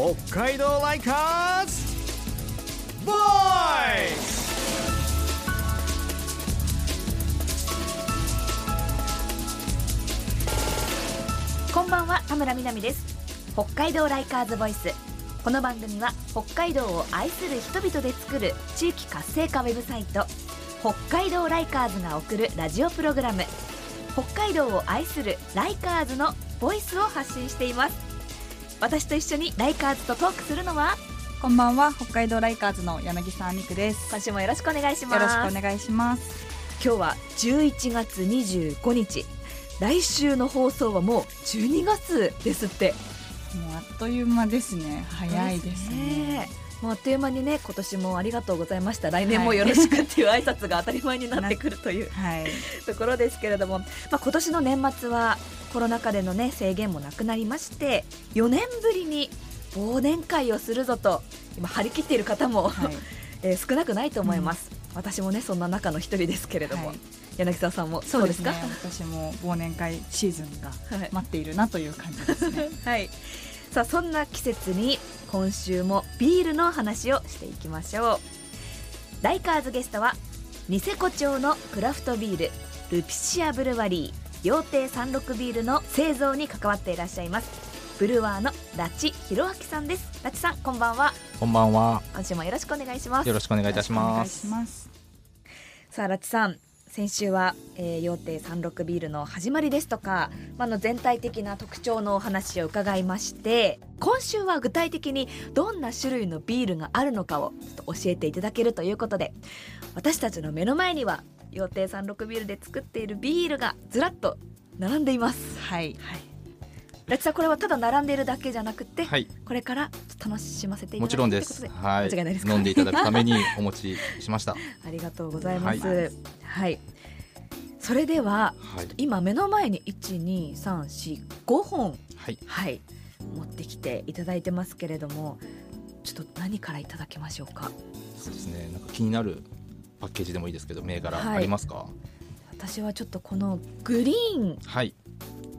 北海道ライカーズ!ボーイこんばんは田村みなみです。北海道ライカーズボイス。この番組は北海道を愛する人々で作る地域活性化ウェブサイト北海道ライカーズが送るラジオプログラム。北海道を愛するライカーズのボイスを発信しています。私と一緒にライカーズとトークするのは？こんばんは、北海道ライカーズの柳沢美久です。今週もよろしくお願いしますよろしくお願いします。今日は11月25日来週の放送はもう12月ですってもうあっという間ですね。早いですね。もうあっという間にね今年もありがとうございました来年もよろしくっていう挨拶が当たり前になってくるという はい。ところですけれども、まあ、今年の年末はコロナ禍でのね制限もなくなりまして4年ぶりに忘年会をするぞと今張り切っている方も、はい。えー少なくないと思います、私もねそんな中の一人ですけれども、はい柳沢さんもそうですねか。私も忘年会シーズンがはい待っているなという感じですね。はい。さあそんな季節に今週もビールの話をしていきましょう。ライカーズゲストはニセコ町のクラフトビールルピシアブルワリー料亭三六ビールの製造に関わっていらっしゃいます。ブルワーのラチヒロアキさんです。ラチさんこんばんは。こんばんは。今週もよろしくお願いしますよ。ろしくお願いいたします。さあラチさん先週は、えー、料亭三六ビールの始まりですとか、まあ、あの全体的な特徴のお話を伺いまして今週は具体的にどんな種類のビールがあるのかをちょっと教えていただけるということで私たちの目の前には料亭三六ビールで作っているビールがずらっと並んでいます。はい。ラチさんこれはただ並んでいるだけじゃなくて、はい、これから楽しませていただくもちろんです。はい、間違いないですか？飲んでいただくためにお持ちしました。ありがとうございます。ははい、それでははい、今目の前に12345本はい、はい。持ってきていただいてますけれどもちょっと何からいただきましょうか？そうですね。なんか気になるパッケージでもいいですけど、銘柄はい。ありますか？私はちょっとこのグリーンはい、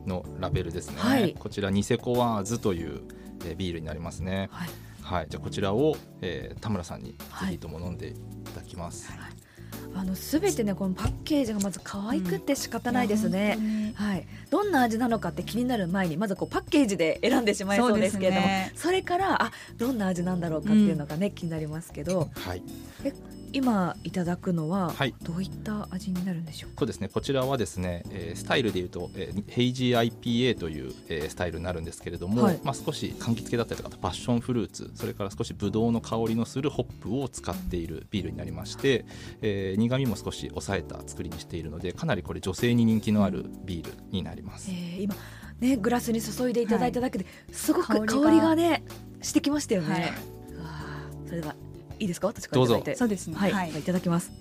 のラベルですね。はいこちらニセコワーズという、えービールになりますね。はいはい、じゃあこちらを、えー田村さんにぜはいひとも飲んでいただきます。あのすべてねこのパッケージがまず可愛くて仕方ないですね、ね。はい、どんな味なのかって気になる前にまずこうパッケージで選んでしまいそうですけれどもそ,、ね。れからあどんな味なんだろうかっていうのがね、気になりますけどはい、今いただくのははい。どういった味になるんでしょう？か、そうですね。こちらはですね、えースタイルでいうと、えーヘイジー IPA という、えースタイルになるんですけれども、はい。まあ少し柑橘系だったりとか、パッションフルーツ、それから少しブドウの香りのするホップを使っているビールになりまして、えー苦味も少し抑えた作りにしているので、かなりこれ女性に人気のあるビールになります。えー今ねグラスに注いでいただいただけで、すごく香香りがねしてきましたよね、それではいいですか？私からいただいてそうですね。はい、はいい、。ただきます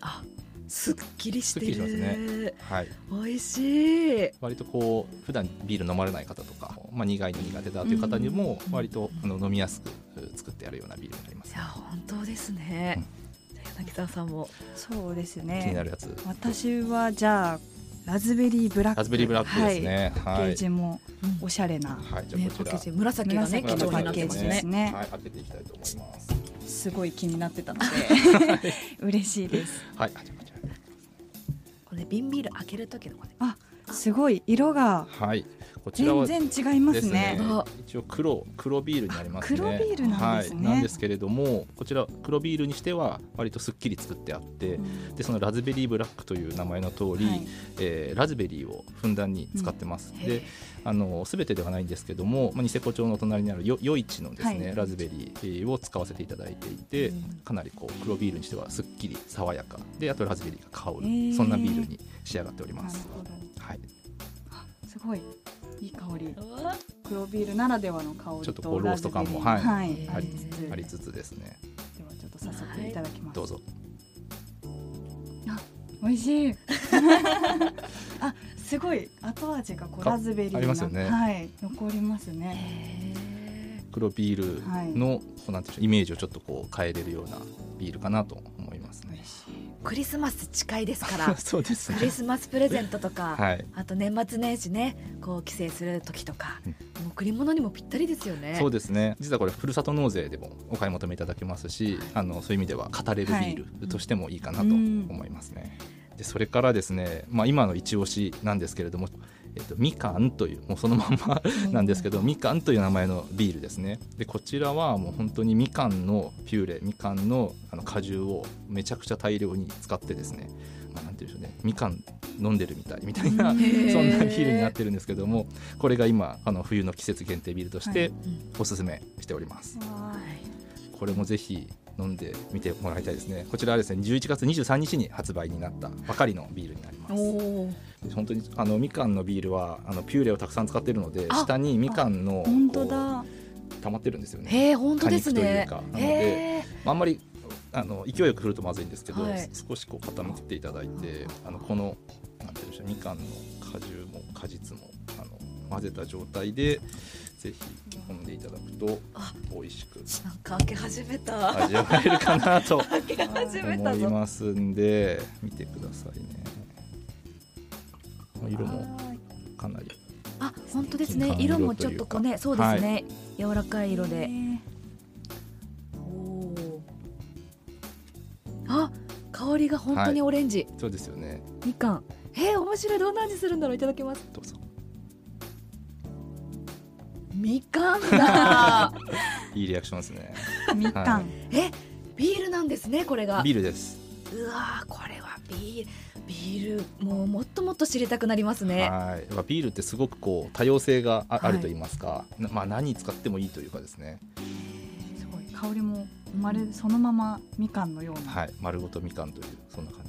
あすっきりしてすっきりしまする、はい。美味しい割とこう普段ビール飲まれない方とか、まあ苦いの苦手だという方にも割とあの飲みやすく作ってあるようなビールになりますい。や本当ですね、じゃあ柳沢さんもそうです気になね。るやつ。私はじゃあラズベリーブラック。ラズベリーブラックですね。はい。パッケージもうんおしゃれな。はい、じゃあこちらねパッケー。ジ紫がね貴紫重になパッケージですねはい、開けていきたいと思います。すごい気になってたので 嬉しいです。はい、こちら。これね瓶ビール開ける時のこれあ、すごい色がはい、こちらは全然違いまですすね一応黒黒ビールになりますね。黒ビールなんですね。はい、なんですけれども、こちら黒ビールにしては割とすっきり作ってあって、でそのラズベリーブラックという名前の通り、はい。えーラズベリーをふんだんに使ってます。うんで、あのすべてではないんですけども、まあ、ニセコ町の隣にあるよ余市のですね、はい。ラズベリーを使わせていただいていて、うん。かなりこう黒ビールにしてはすっきり爽やか。で、あとラズベリーが香る、へー。そんなビールに仕上がっております。はい、すごいいい香り。黒ビールならではの香りとちょっとこうロースト感もはいはい、ありつつありつつですね。ではちょっと早速いただきます。どうぞ。美味しい。あ、すごい後味がこうかラズベリーなありますよねはい、残りますね。へ黒ビールの、こうなんていうイメージをちょっとこう変えれるようなビールかなと思いますね美味。しい。クリスマス近いですから そうですクリスマスプレゼントとか、はい。あと年末年始ねこう帰省する時とか、うん。もう贈り物にもぴったりですよね。そうですね。実はこれふるさと納税でもお買い求めいただけますしあのそういう意味では語れるビールとしてもいいかなと思いますね。でそれからですね、まあ、今の一押しなんですけれども、えっと、みかんというもうそのまんまなんですけどみかんという名前のビールですね。でこちらはもう本当にみかんのピューレみかんのあの果汁をめちゃくちゃ大量に使ってですね、まあ、なんていうんでしょうね。みかん飲んでるみたいみたいなそんなビールになってるんですけどもこれが今あの冬の季節限定ビールとしておすすめしております、これもぜひ飲んでみてもらいたいですね。こちらはですね11月23日に発売になったばかりのビールになります本当にあのみかんのビールはあのピューレをたくさん使っているのであ下にみかんの本当こだ。う溜まってるんですよね。へえ本当ですね。というかなのでへあんまりあの勢いよく振るとまずいんですけど、はい。少しこう傾けていただいてあのこのなんていうんでしょうみかんの果汁も果実もあの混ぜた状態でぜひ飲んでいただくとあ美味しくーなんか開け始めた。味わえるかなと 開け始めた思いぞますんで見てくださいね色もかなりあ本当ですね。金色もちょっとこうねそうですね、柔らかい色で。あ香りが本当にオレンジ、そうですよね。みかん。えー、面白い。どんな味するんだろういただきます。どうぞ。みかんだ。いいリアクションですね。みかん。はい。えビールなんですねこれが。ビールですうわーこれはビールビールもうもっともっと知りたくなりますね。はい。ビールってすごくこう多様性があ,、ると言いますか。なまあ何に使ってもいいというかですね。すごい。香りもまるそのままみかんのような。はい。丸ごとみかんというそんな感じ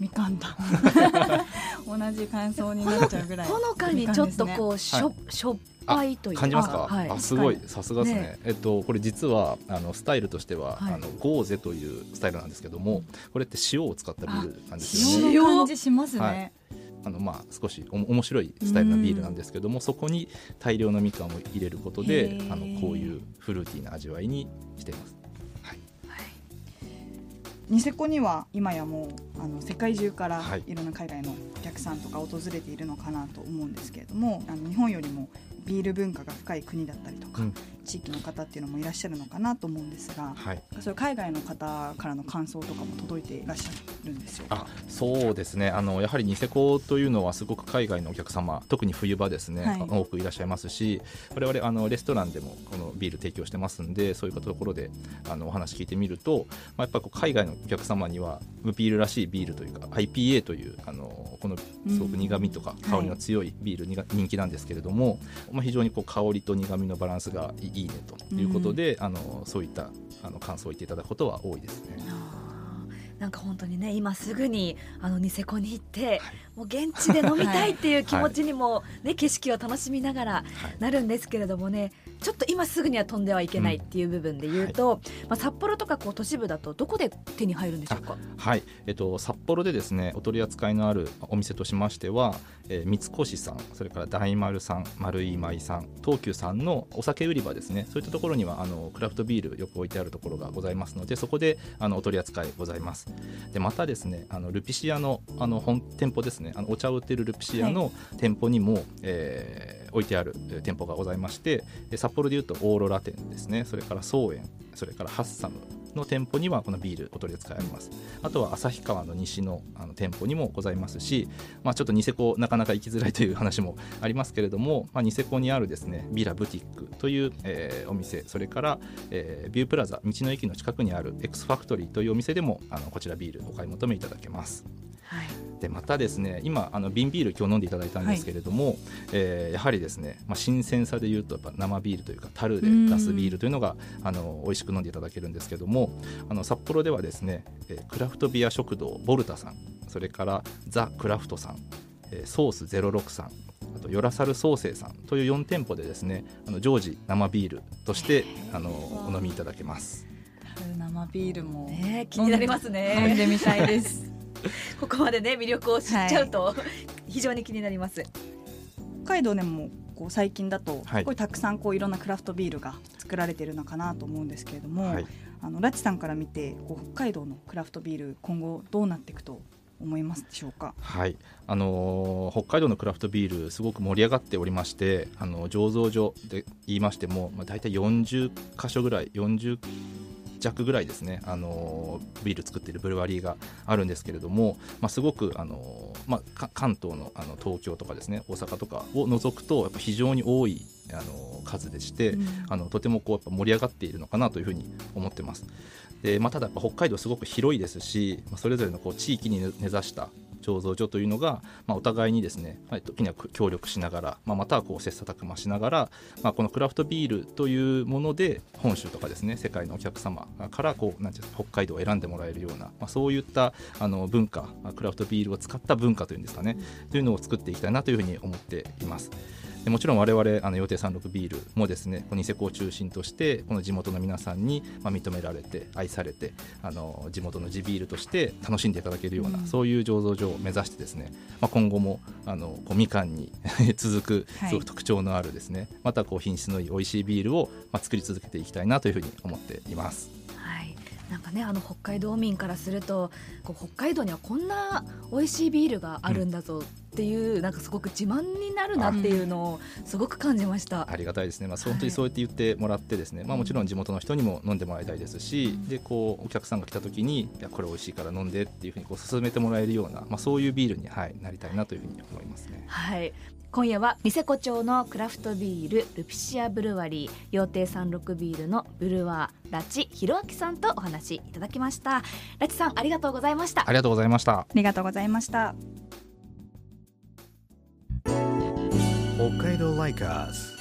みかんだ。同じ感想になっちゃうぐらい。ほのかにちょっとこうしょ,、はしょっぱいというか。感じますか、はい。あすごい。確さすがですね。ね。えっとこれ実はあのスタイルとしては、はい。あのゴーゼというスタイルなんですけどもこれって塩を使ったビールなんですよね。塩の感じしますはねい。あのまあ少しお面白いスタイルなビールなんですけどもそこに大量のみかんを入れることへでー。あのこういうフルーティーな味わいにしています。はいニセコには今やもうあの世界中からはい。いろんな海外のお客さんとか訪れているのかなと思うんですけれどもあの日本よりもビール文化が深い国だったりとか、うん。地域の方っていうのもいらっしゃるのかなと思うんですがはい。そういう海外の方からの感想とかも届いていらっしゃるんですよ。あそうですね。あのやはりニセコというのはすごく海外のお客様特に冬場ですね、はい。多くいらっしゃいますし我々あのレストランでもこのビール提供してますんでそういうところであのお話聞いてみると、まあ、やっぱりこう海外のお客様にはビールらしいビールというか IPA というあのこのすごく苦味とか香りの強いビールにが人気なんですけれども、まあ、非常にこう香りと苦味のバランスがいいねということで、あのそういったあの感想を言っていただくことは多いですね。なんか本当にね今すぐにあのニセコに行って、もう現地で飲みたいっていう気持ちにも、ね景色を楽しみながらはい。なるんですけれどもねちょっと今すぐには飛んではいけないっていう部分で言うと、まあ、札幌とかこう都市部だとどこで手に入るんでしょうか？はい、えっと、札幌でですねお取り扱いのあるお店としましては、えー三越さんそれから大丸さん丸井舞さん東急さんのお酒売り場ですね。そういったところにはあのクラフトビールよく置いてあるところがございますのでそこであのお取り扱いございます。でまたですねあのルピシアのあの本店舗ですねあのお茶を売ってるルピシアの店舗にも、えー置いてある店舗がございまして札幌でいうとオーロラ店ですね。それから草園。それからハッサムの店舗にはこのビールお取り扱いあります。あとは旭川の西のあの店舗にもございますし、まあ、ちょっとニセコなかなか行きづらいという話もありますけれども、まあ、ニセコにあるですねビラブティックという、えーお店。それから、えービュープラザ道の駅の近くにある X ファクトリーというお店でもあのこちらビールお買い求めいただけます。はい。でまたですね今あの瓶ビール今日飲んでいただいたんですけれども、えーやはりですね、まあ、新鮮さでいうとやっぱ生ビールというか樽で出すビールというのがあの美味しく飲んでいただけるんですけどもあの札幌ではですね、えークラフトビア食堂ボルタさんそれからザ・クラフトさん、えーソース06さんあとヨラサルソーセイさんという4店舗でですねあの常時生ビールとしてあのお飲みいただけます。生ビールもね気になります飲んね。でみたいです。ここまでね魅力を知っちゃうと、非常に気になります。北海道でもこう最近だと、はい。すごいたくさんこういろんなクラフトビールが作作られているのかなと思うんですけれども、はいあのラチさんから見てこう北海道のクラフトビール今後どうなっていくと思いますでしょうか？はいあのー北海道のクラフトビールすごく盛り上がっておりましてあの醸造所で言いましても、まあ、大体40箇所ぐらい40弱ぐらいですね、あのービール作っているブルワリーがあるんですけれども、まあ、すごく、あのーまあ、か関東のあの東京とかですね大阪とかを除くとやっぱ非常に多い、あのー数でして、うんあのとてもこうやっぱ盛り上がっているのかなというふうに思ってます。でまあ、ただやっぱ北海道すごく広いですし、まあ、それぞれのこう地域に根ざした醸造所というのが、まあ、お互いにですね、まあ、時には協力しながら、まあ、またはこう切磋琢磨しながら、まあ、このクラフトビールというもので本州とかですね世界のお客様からこうなんていう北海道を選んでもらえるような、まあ、そういったあの文化クラフトビールを使った文化というんですかね、というのを作っていきたいなというふうに思っています。でもちろん我々あの予定36ビールもですねこのニセコを中心としてこの地元の皆さんにまあ認められて愛されてあの地元の地ビールとして楽しんでいただけるような、うんそういう醸造所を目指してですね、まあ、今後もあのこうみかんに 続くはいすごく特徴のあるですね、またこう品質のいい美味しいビールをまあ作り続けていきたいなというふうに思っています。はい、なんかねあの北海道民からするとこう北海道にはこんな美味しいビールがあるんだぞっていう、なんかすごく自慢になるなっていうのをすごく感じました。ありがたいですね、まあ、本当にそうやって言ってもらってですね、まあ、もちろん地元の人にも飲んでもらいたいですし、うん。でこうお客さんが来た時にいやこれ美味しいから飲んでっていうふうにこう勧めてもらえるような、まあ、そういうビールに、はい、なりたいなというふうに思いますね。はい今夜はニセコ町のクラフトビールルピシアブルワリー羊亭三六ビールのブルワーラチヒロアキさんとお話いただきました。ラチさんありがとうございましたありがとうございました。ありがとうございました。北海道ライカーズ。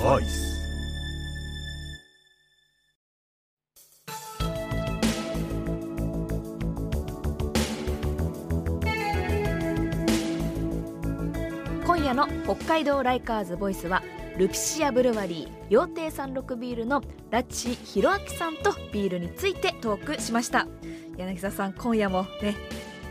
Voice 今夜の北海道ライカーズボイスはルピシアブルワリー羊亭三六ビールのラチヒロアキさんとビールについてトークしました。柳沢さん今夜もね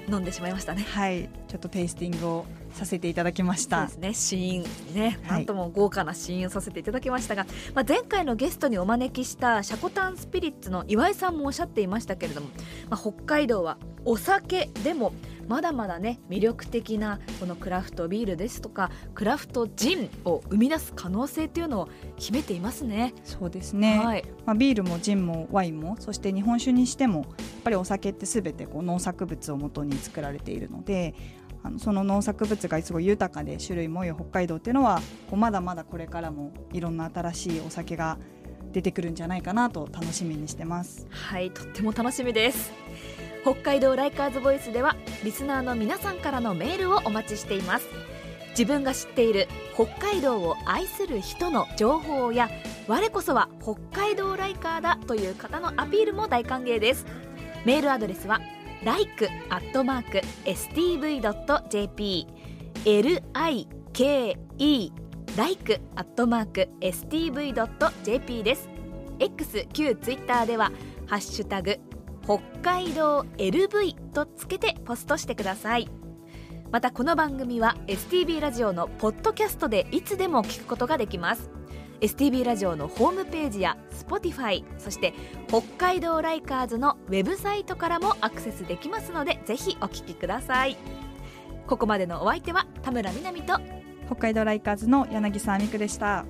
飲んでしまいましたね。はい、ちょっとテイスティングをさせていただきました。そうです。ねシーンね、はい。なんとも豪華なシーンをさせていただきましたが、まあ、前回のゲストにお招きしたシャコタンスピリッツの岩井さんもおっしゃっていましたけれども、まあ、北海道はお酒でもまだまだね魅力的なこのクラフトビールですとかクラフトジンを生み出す可能性というのを秘めていますね。そうですね。はい、まあ、ビールもジンもワインもそして日本酒にしてもやっぱりお酒ってすべてこう農作物を元に作られているのであのその農作物がすごい豊かで種類も多い北海道っていうのはこうまだまだこれからもいろんな新しいお酒が出てくるんじゃないかなと楽しみにしてます。はい、とっても楽しみです。北海道ライカーズボイスではリスナーの皆さんからのメールをお待ちしています。自分が知っている北海道を愛する人の情報や我こそは北海道ライカーだという方のアピールも大歓迎です。メールアドレスは like アットマーク stv.jp like like アットマーク stv.jp です。X 旧ツイッターではハッシュタグ北海道 LV とつけてポストしてください。またこの番組は STB ラジオのポッドキャストでいつでも聞くことができます。STB ラジオのホームページや Spotify そして北海道ライカーズのウェブサイトからもアクセスできますのでぜひお聞きください。ここまでのお相手は田村みなみと北海道ライカーズの柳沢美久でした。